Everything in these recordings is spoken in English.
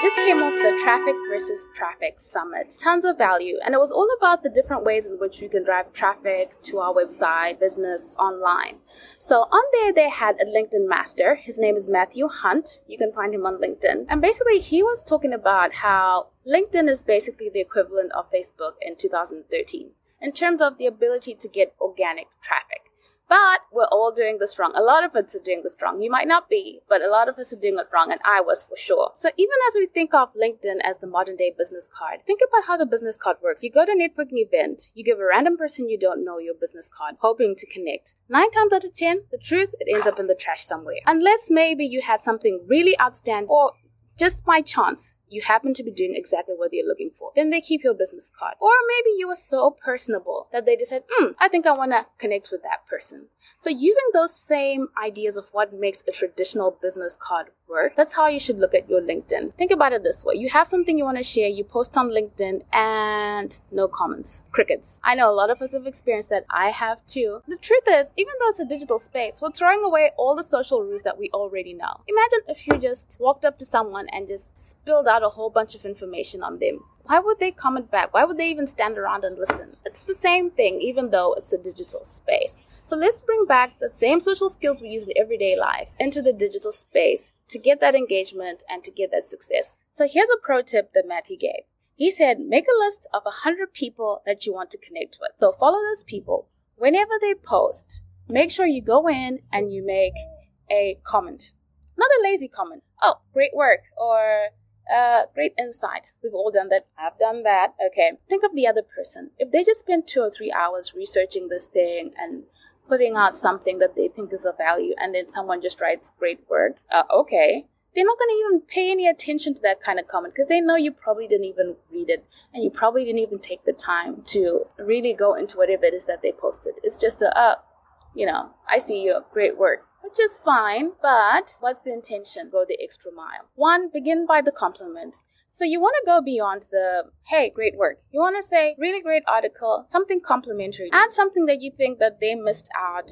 just came off the Traffic versus Traffic Summit. Tons of value. And it was all about the different ways in which we can drive traffic to our website, business, online. So on there, they had a LinkedIn master. His name is Matthew Hunt. You can find him on LinkedIn. And basically, he was talking about how LinkedIn is basically the equivalent of Facebook in 2013 in terms of the ability to get organic traffic. But we're all doing this wrong. A lot of us are doing this wrong. You might not be, but a lot of us are doing it wrong, and I was for sure. So even as we think of LinkedIn as the modern day business card, think about how the business card works. You go to a networking event, you give a random person you don't know your business card, hoping to connect. Nine times out of ten, the truth, it ends up in the trash somewhere. Unless maybe you had something really outstanding or just by chance you happen to be doing exactly what they're looking for. Then they keep your business card. Or maybe you were so personable that they decide, hmm, I think I want to connect with that person. So using those same ideas of what makes a traditional business card work, that's how you should look at your LinkedIn. Think about it this way. You have something you want to share, you post on LinkedIn and no comments. Crickets. I know a lot of us have experienced that. I have too. The truth is, even though it's a digital space, we're throwing away all the social rules that we already know. Imagine if you just walked up to someone and just spilled out out a whole bunch of information on them. Why would they comment back? Why would they even stand around and listen? It's the same thing, even though it's a digital space. So let's bring back the same social skills we use in everyday life into the digital space to get that engagement and to get that success. So here's a pro tip that Matthew gave. He said, make a list of 100 people that you want to connect with. So follow those people. Whenever they post, make sure you go in and you make a comment. Not a lazy comment. Oh, great work. Or uh, great insight. We've all done that. I've done that. Okay. Think of the other person. If they just spend two or three hours researching this thing and putting out something that they think is of value, and then someone just writes great work, uh, okay. They're not going to even pay any attention to that kind of comment because they know you probably didn't even read it and you probably didn't even take the time to really go into whatever it is that they posted. It's just a, uh, you know, I see you, great work which is fine, but what's the intention? Go the extra mile. One, begin by the compliment. So you want to go beyond the, hey, great work. You want to say, really great article, something complimentary. Add something that you think that they missed out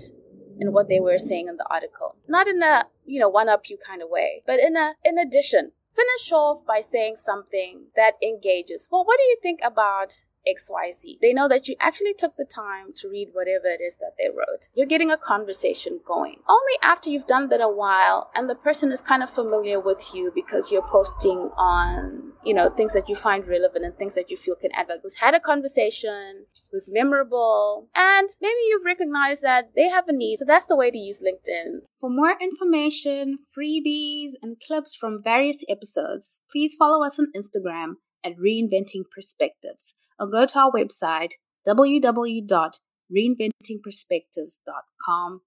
in what they were saying in the article. Not in a, you know, one up you kind of way, but in a, in addition, finish off by saying something that engages. Well, what do you think about XYZ. They know that you actually took the time to read whatever it is that they wrote. You're getting a conversation going. Only after you've done that a while and the person is kind of familiar with you because you're posting on, you know, things that you find relevant and things that you feel can add value. Who's had a conversation, who's memorable, and maybe you've recognized that they have a need. So that's the way to use LinkedIn. For more information, freebies, and clips from various episodes, please follow us on Instagram at Reinventing Perspectives or go to our website www.reinventingperspectives.com.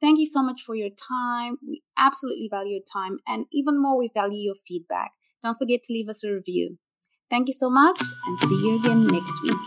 Thank you so much for your time. We absolutely value your time, and even more, we value your feedback. Don't forget to leave us a review. Thank you so much, and see you again next week.